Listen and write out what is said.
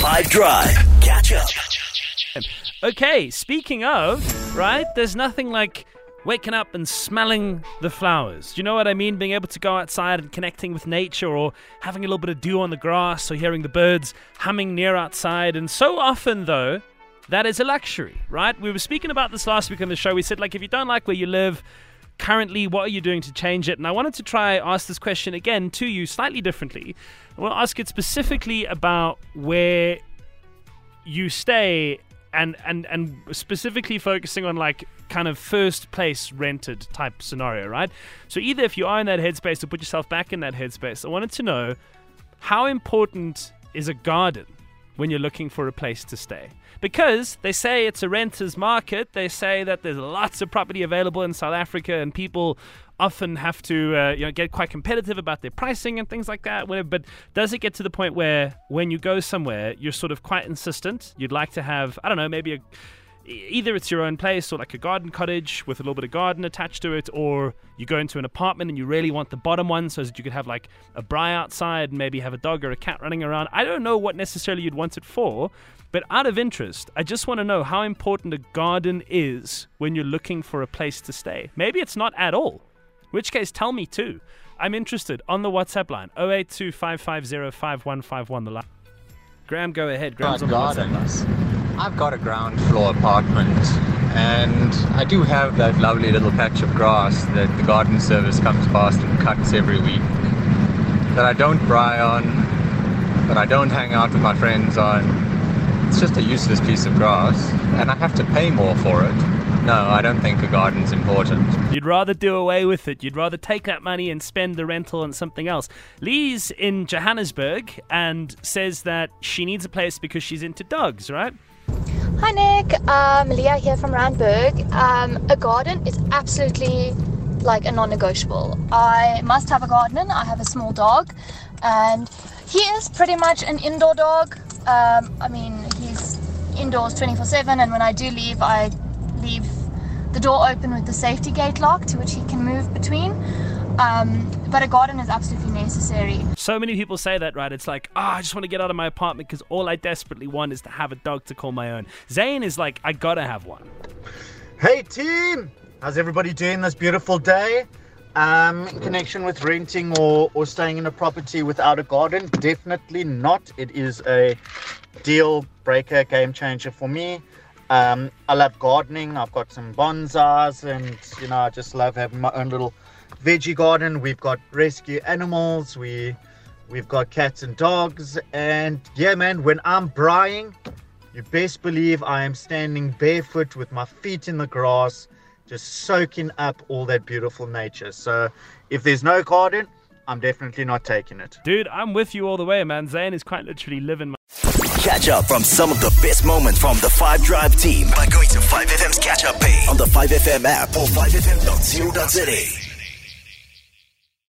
5 Drive. Catch up. Okay, speaking of, right, there's nothing like waking up and smelling the flowers. Do you know what I mean? Being able to go outside and connecting with nature or having a little bit of dew on the grass or hearing the birds humming near outside. And so often, though, that is a luxury, right? We were speaking about this last week on the show. We said, like, if you don't like where you live, currently, what are you doing to change it? And I wanted to try ask this question again to you slightly differently. I want to ask it specifically about where you stay and and and specifically focusing on like kind of first place rented type scenario, right? So either if you are in that headspace or put yourself back in that headspace, I wanted to know how important is a garden when you're looking for a place to stay? Because they say it's a renter's market. They say that there's lots of property available in South Africa, and people often have to uh, you know get quite competitive about their pricing and things like that. But does it get to the point where when you go somewhere, you're sort of quite insistent? You'd like to have I don't know maybe a either it's your own place or like a garden cottage with a little bit of garden attached to it, or you go into an apartment and you really want the bottom one so that you could have like a braai outside and maybe have a dog or a cat running around. I don't know what necessarily you'd want it for, but out of interest, I just want to know how important a garden is when you're looking for a place to stay. Maybe it's not at all. In which case, tell me too. I'm interested on the WhatsApp line 0825505151. The line. Graham, go ahead. Graham's on the WhatsApp line. I've got a ground floor apartment and I do have that lovely little patch of grass that the garden service comes past and cuts every week that I don't braai on, that I don't hang out with my friends on. It's just a useless piece of grass and I have to pay more for it. No, I don't think a garden's important. You'd rather do away with it. You'd rather take that money and spend the rental on something else. Lee's in Johannesburg and says that she needs a place because she's into dogs, right? Hi Nick, um, Leah here from Randburg. Um, a garden is absolutely like a non-negotiable. I must have a garden. I have a small dog, and he is pretty much an indoor dog. Um, I mean, he's indoors 24/7, and when I do leave, I leave the door open with the safety gate lock to which he can move between. Um, but a garden is absolutely necessary. So many people say that, right? It's like, oh, I just want to get out of my apartment because all I desperately want is to have a dog to call my own. Zane is like, I gotta have one. Hey, team! How's everybody doing this beautiful day? Um, in connection with renting or, or staying in a property without a garden, definitely not. It is a deal breaker, game changer for me. Um, I love gardening. I've got some bonsais, and you know, I just love having my own little veggie garden. We've got rescue animals. We we've got cats and dogs. And yeah, man, when I'm braaiing, you best believe I am standing barefoot with my feet in the grass, just soaking up all that beautiful nature. So if there's no garden, I'm definitely not taking it. Dude, I'm with you all the way, man. Zane is quite literally living my. Catch up from some of the best moments from the 5 Drive team by going to 5FM's catch up page on the 5FM app or 5FM.co.za.